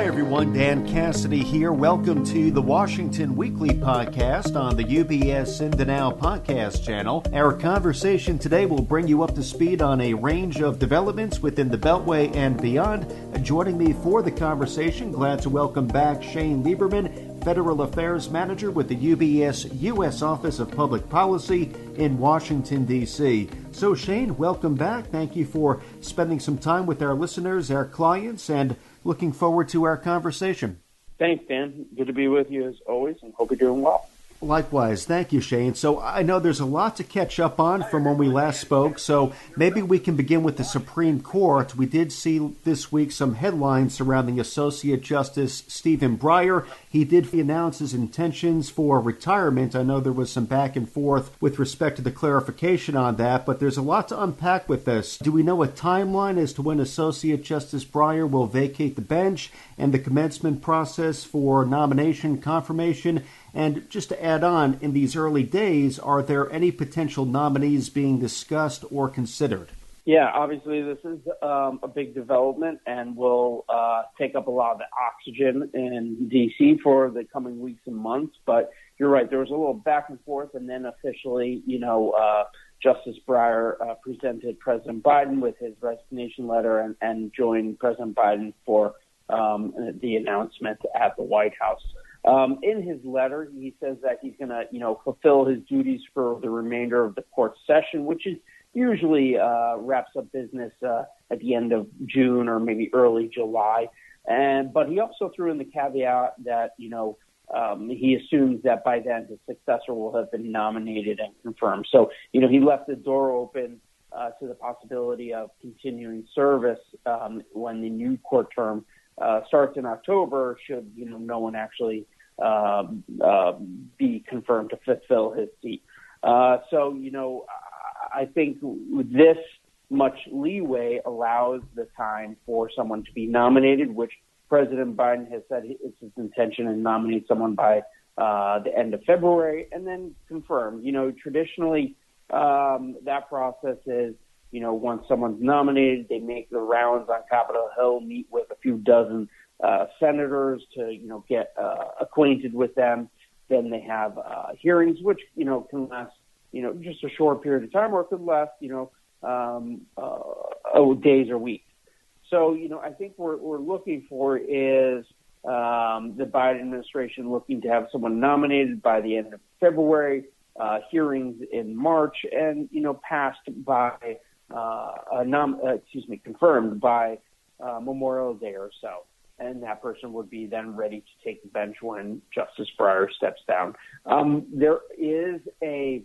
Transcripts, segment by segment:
Hi, everyone. Dan Cassidy here. Welcome to the Washington Weekly Podcast on the UBS In the Now podcast channel. Our conversation today will bring you up to speed on a range of developments within the Beltway and beyond. Joining me for the conversation, glad to welcome back Shane Lieberman, Federal Affairs Manager with the UBS U.S. Office of Public Policy in Washington, D.C. So, Shane, welcome back. Thank you for spending some time with our listeners, our clients, and looking forward to our conversation. Thanks, Dan. Good to be with you as always, and hope you're doing well. Likewise. Thank you, Shane. So I know there's a lot to catch up on from when we last spoke, so maybe we can begin with the Supreme Court. We did see this week some headlines surrounding Associate Justice Stephen Breyer. He did announce his intentions for retirement. I know there was some back and forth with respect to the clarification on that, but there's a lot to unpack with this. Do we know a timeline as to when Associate Justice Breyer will vacate the bench and the commencement process for nomination confirmation? And just to add on, in these early days, are there any potential nominees being discussed or considered? Yeah, obviously, this is um, a big development and will uh, take up a lot of the oxygen in D.C. for the coming weeks and months. But you're right, there was a little back and forth, and then officially, you know, uh, Justice Breyer uh, presented President Biden with his resignation letter and, and joined President Biden for um, the announcement at the White House. Um, in his letter, he says that he's going to, you know, fulfill his duties for the remainder of the court session, which is usually uh, wraps up business uh, at the end of June or maybe early July. And but he also threw in the caveat that you know um, he assumes that by then his successor will have been nominated and confirmed. So you know he left the door open uh, to the possibility of continuing service um, when the new court term uh, starts in October, should you know no one actually um, uh, be confirmed to fulfill his seat. Uh, so you know, I think this much leeway allows the time for someone to be nominated, which President Biden has said it's his intention to nominate someone by uh, the end of February and then confirm. You know, traditionally um, that process is you know, once someone's nominated, they make the rounds on Capitol Hill, meet with a few dozen uh, senators to, you know, get uh, acquainted with them. Then they have uh, hearings, which, you know, can last, you know, just a short period of time or could last, you know, um, uh, oh, days or weeks. So, you know, I think what we're looking for is um, the Biden administration looking to have someone nominated by the end of February, uh, hearings in March, and, you know, passed by uh, nom- uh, excuse me, confirmed by uh, Memorial Day or so. And that person would be then ready to take the bench when Justice Breyer steps down. Um, there is a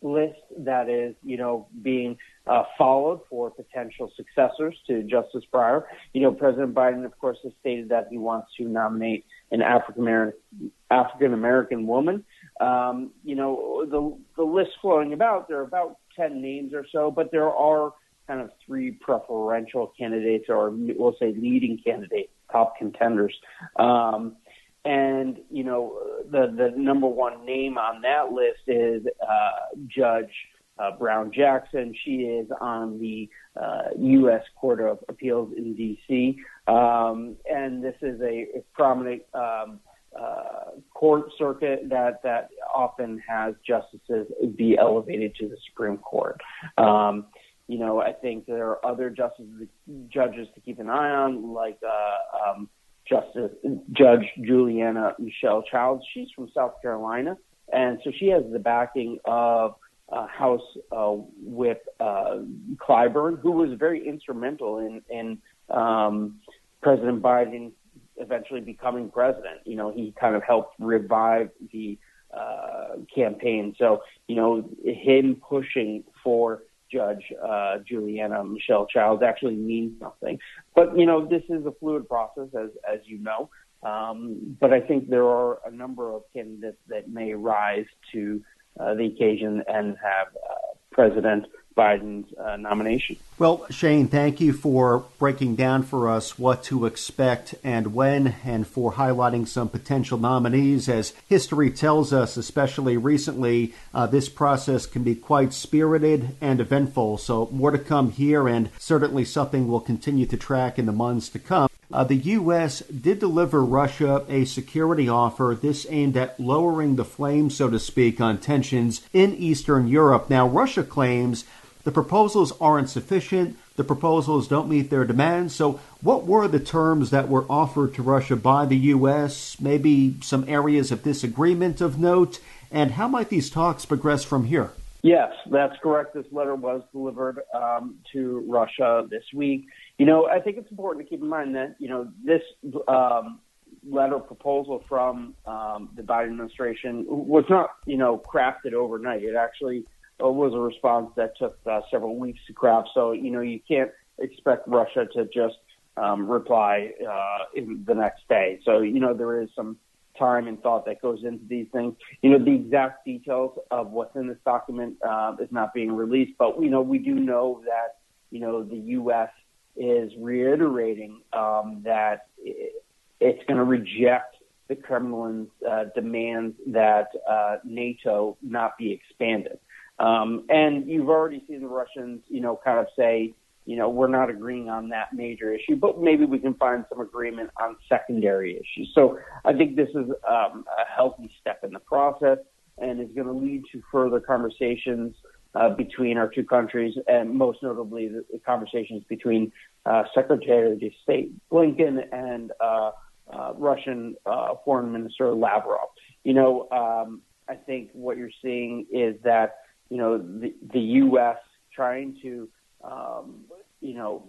list that is, you know, being uh, followed for potential successors to Justice Breyer. You know, President Biden, of course, has stated that he wants to nominate an African American African American woman. Um, you know, the the list flowing about there are about ten names or so, but there are kind of three preferential candidates, or we'll say leading candidates, top contenders. Um, and you know, the the number one name on that list is uh, Judge uh, Brown Jackson. She is on the uh, U.S. Court of Appeals in D.C. Um, and this is a, a prominent um, court circuit that that often has justices be elevated to the Supreme Court. Um, you know, I think there are other justices, judges to keep an eye on, like uh, um, Justice Judge Juliana Michelle Childs. She's from South Carolina, and so she has the backing of uh, House uh, Whip uh, Clyburn, who was very instrumental in in um, President Biden eventually becoming president. You know, he kind of helped revive the uh, campaign. So, you know, him pushing for Judge uh, Juliana Michelle Childs actually means something. But you know, this is a fluid process, as as you know. Um, but I think there are a number of candidates that may rise to uh, the occasion and have uh, President Biden's uh, nomination. Well, Shane, thank you for breaking down for us what to expect and when, and for highlighting some potential nominees. As history tells us, especially recently, uh, this process can be quite spirited and eventful. So, more to come here, and certainly something we'll continue to track in the months to come. Uh, the U.S. did deliver Russia a security offer, this aimed at lowering the flames, so to speak, on tensions in Eastern Europe. Now, Russia claims the proposals aren't sufficient. The proposals don't meet their demands. So, what were the terms that were offered to Russia by the U.S.? Maybe some areas of disagreement of note? And how might these talks progress from here? Yes, that's correct. This letter was delivered um, to Russia this week. You know, I think it's important to keep in mind that, you know, this um, letter proposal from um, the Biden administration was not, you know, crafted overnight. It actually was a response that took uh, several weeks to craft. So, you know, you can't expect Russia to just um, reply uh, in the next day. So, you know, there is some time and thought that goes into these things. You know, the exact details of what's in this document uh, is not being released, but you know, we do know that you know the U.S. is reiterating um, that it's going to reject the Kremlin's uh, demands that uh, NATO not be expanded. Um, and you've already seen the Russians, you know, kind of say, you know, we're not agreeing on that major issue, but maybe we can find some agreement on secondary issues. So I think this is um, a healthy step in the process and is going to lead to further conversations uh, between our two countries, and most notably the, the conversations between uh, Secretary of State Blinken and uh, uh, Russian uh, Foreign Minister Lavrov. You know, um, I think what you're seeing is that you know the, the U.S. trying to um, you know,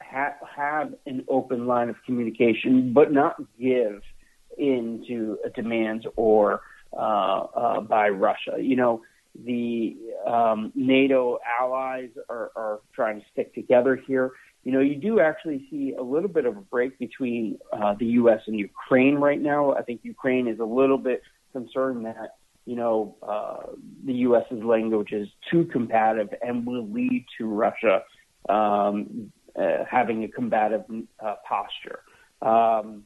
ha- have an open line of communication, but not give into demands or uh, uh, by Russia. You know, the um, NATO allies are, are trying to stick together here. You know, you do actually see a little bit of a break between uh, the U.S. and Ukraine right now. I think Ukraine is a little bit concerned that you know, uh, the U.S.'s language is too combative and will lead to Russia um, uh, having a combative uh, posture. Um,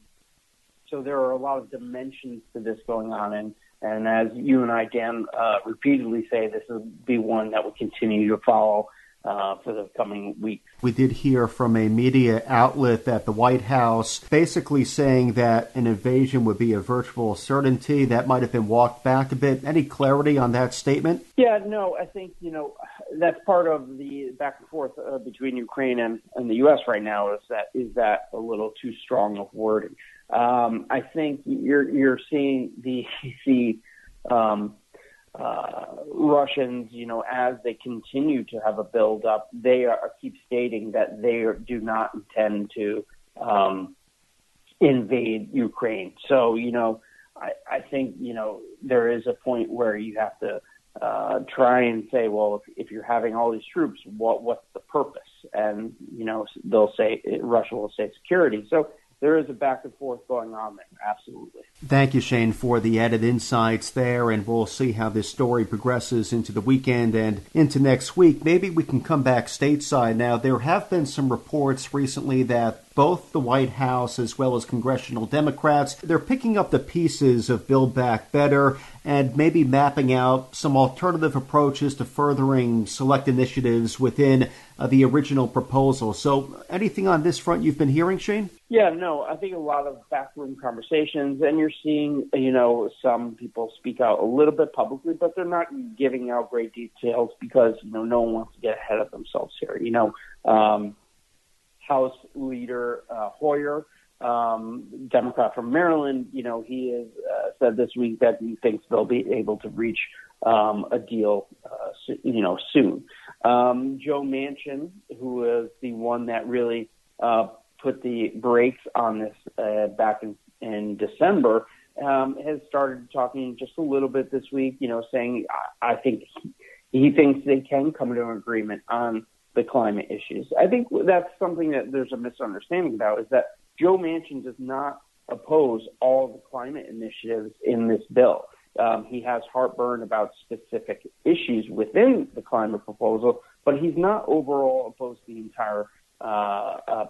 so there are a lot of dimensions to this going on, and and as you and I, Dan, uh, repeatedly say, this will be one that will continue to follow uh, for the coming weeks. We did hear from a media outlet at the White House basically saying that an invasion would be a virtual certainty. That might have been walked back a bit. Any clarity on that statement? Yeah, no, I think, you know, that's part of the back and forth uh, between Ukraine and, and the U.S. right now is that is that a little too strong of wording. Um, I think you're you're seeing the the um, uh, Russians, you know, as they continue to have a buildup, they are keep stating that they are, do not intend to um, invade Ukraine. So, you know, I, I think you know there is a point where you have to uh, try and say, well, if, if you're having all these troops, what what's the purpose? And you know, they'll say Russia will say security. So there is a back and forth going on there. Absolutely. Thank you, Shane, for the added insights there, and we'll see how this story progresses into the weekend and into next week. Maybe we can come back stateside now. There have been some reports recently that both the White House as well as congressional Democrats, they're picking up the pieces of Build Back Better and maybe mapping out some alternative approaches to furthering select initiatives within uh, the original proposal. So, anything on this front you've been hearing, Shane? Yeah, no, I think a lot of backroom conversations, and you're seeing, you know, some people speak out a little bit publicly, but they're not giving out great details because, you know, no one wants to get ahead of themselves here. You know, um, House Leader uh, Hoyer, um, Democrat from Maryland, you know, he has uh, said this week that he thinks they'll be able to reach um, a deal, uh, you know, soon. Um, Joe Manchin, who is the one that really uh, put the brakes on this uh, back in, in December, um, has started talking just a little bit this week, you know, saying I, I think he, he thinks they can come to an agreement on the climate issues. I think that's something that there's a misunderstanding about is that Joe Manchin does not oppose all the climate initiatives in this bill. Um, he has heartburn about specific issues within the climate proposal, but he's not overall opposed to the entire uh, uh,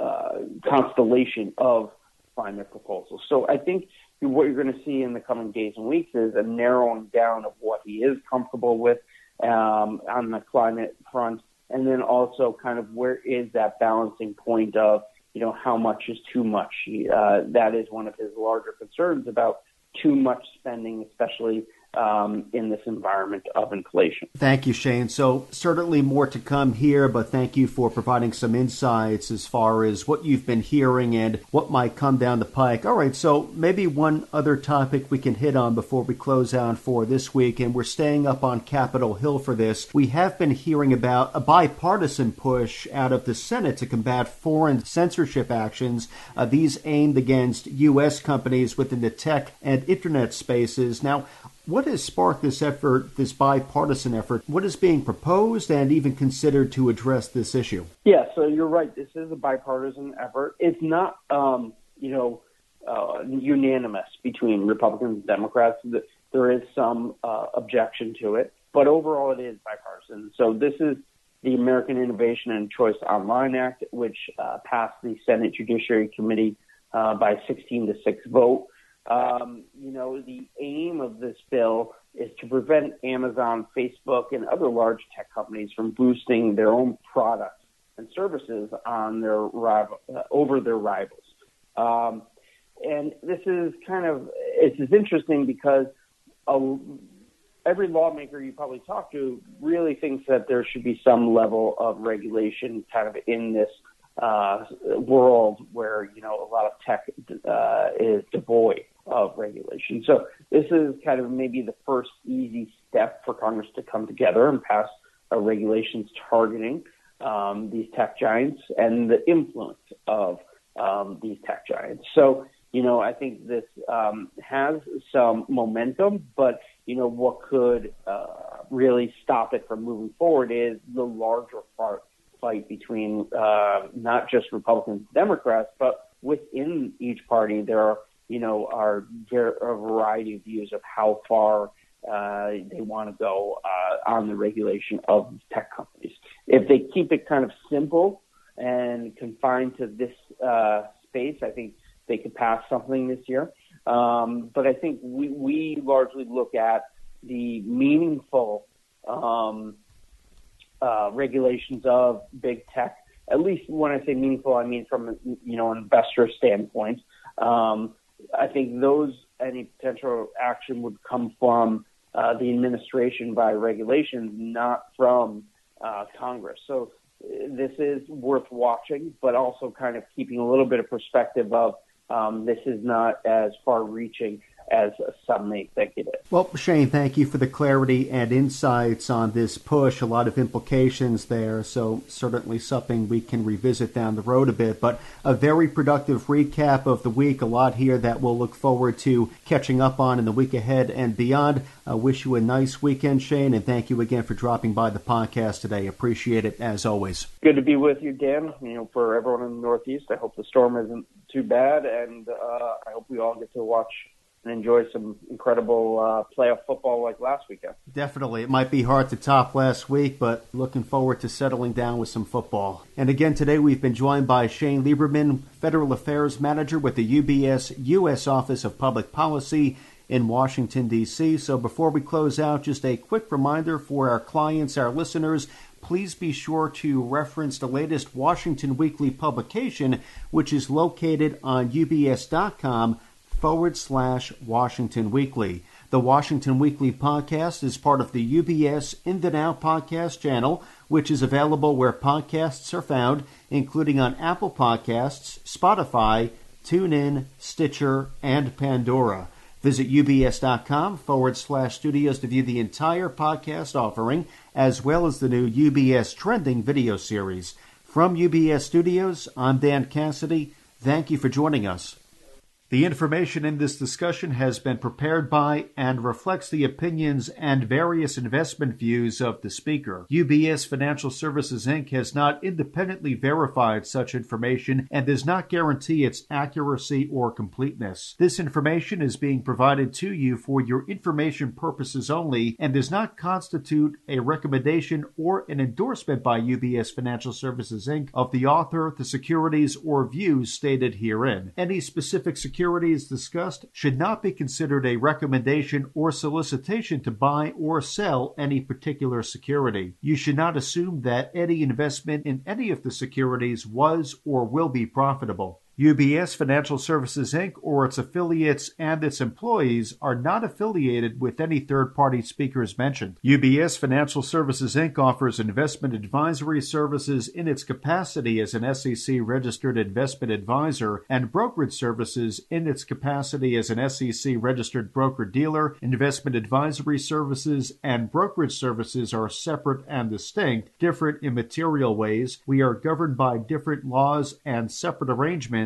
uh, constellation of climate proposals. So I think what you're going to see in the coming days and weeks is a narrowing down of what he is comfortable with um, on the climate front and then also kind of where is that balancing point of you know, how much is too much. Uh, that is one of his larger concerns about too much spending, especially um, in this environment of inflation. Thank you, Shane. So, certainly more to come here, but thank you for providing some insights as far as what you've been hearing and what might come down the pike. All right, so maybe one other topic we can hit on before we close out for this week, and we're staying up on Capitol Hill for this. We have been hearing about a bipartisan push out of the Senate to combat foreign censorship actions, uh, these aimed against U.S. companies within the tech and internet spaces. Now, what has sparked this effort, this bipartisan effort? What is being proposed and even considered to address this issue? Yeah, so you're right. This is a bipartisan effort. It's not, um, you know, uh, unanimous between Republicans and Democrats. There is some uh, objection to it, but overall it is bipartisan. So this is the American Innovation and Choice Online Act, which uh, passed the Senate Judiciary Committee uh, by 16 to 6 vote. Um, you know, the aim of this bill is to prevent Amazon, Facebook, and other large tech companies from boosting their own products and services on their rival, uh, over their rivals. Um, and this is kind of it's, it's interesting because a, every lawmaker you probably talk to really thinks that there should be some level of regulation kind of in this uh, world where you know a lot of tech uh, is devoid of regulation. So this is kind of maybe the first easy step for Congress to come together and pass regulations targeting um, these tech giants and the influence of um, these tech giants. So you know I think this um, has some momentum, but you know what could uh, really stop it from moving forward is the larger part fight between uh, not just Republicans and Democrats, but within each party there are you know, are a variety of views of how far uh, they want to go uh, on the regulation of tech companies. If they keep it kind of simple and confined to this uh, space, I think they could pass something this year. Um, but I think we, we largely look at the meaningful um, uh, regulations of big tech. At least when I say meaningful, I mean from you know an investor standpoint. Um, I think those any potential action would come from uh, the administration by regulations, not from uh, Congress. So uh, this is worth watching, but also kind of keeping a little bit of perspective of um, this is not as far-reaching as some may think it is. Well, Shane, thank you for the clarity and insights on this push. A lot of implications there, so certainly something we can revisit down the road a bit. But a very productive recap of the week. A lot here that we'll look forward to catching up on in the week ahead and beyond. I wish you a nice weekend, Shane, and thank you again for dropping by the podcast today. Appreciate it as always. Good to be with you, Dan. You know, for everyone in the Northeast, I hope the storm isn't too bad, and uh, I hope we all get to watch and enjoy some incredible uh, playoff football like last weekend. Definitely. It might be hard to top last week, but looking forward to settling down with some football. And again, today we've been joined by Shane Lieberman, Federal Affairs Manager with the UBS U.S. Office of Public Policy in Washington, D.C. So before we close out, just a quick reminder for our clients, our listeners, please be sure to reference the latest Washington Weekly publication, which is located on ubs.com forward slash Washington Weekly. The Washington Weekly podcast is part of the UBS In the Now podcast channel, which is available where podcasts are found, including on Apple Podcasts, Spotify, TuneIn, Stitcher, and Pandora. Visit ubs.com forward slash studios to view the entire podcast offering, as well as the new UBS Trending video series. From UBS Studios, I'm Dan Cassidy. Thank you for joining us. The information in this discussion has been prepared by and reflects the opinions and various investment views of the speaker. UBS Financial Services Inc. has not independently verified such information and does not guarantee its accuracy or completeness. This information is being provided to you for your information purposes only and does not constitute a recommendation or an endorsement by UBS Financial Services Inc. of the author, the securities, or views stated herein. Any specific securities securities discussed should not be considered a recommendation or solicitation to buy or sell any particular security. You should not assume that any investment in any of the securities was or will be profitable. UBS Financial Services Inc. or its affiliates and its employees are not affiliated with any third party speakers mentioned. UBS Financial Services Inc. offers investment advisory services in its capacity as an SEC registered investment advisor and brokerage services in its capacity as an SEC registered broker dealer. Investment advisory services and brokerage services are separate and distinct, different in material ways. We are governed by different laws and separate arrangements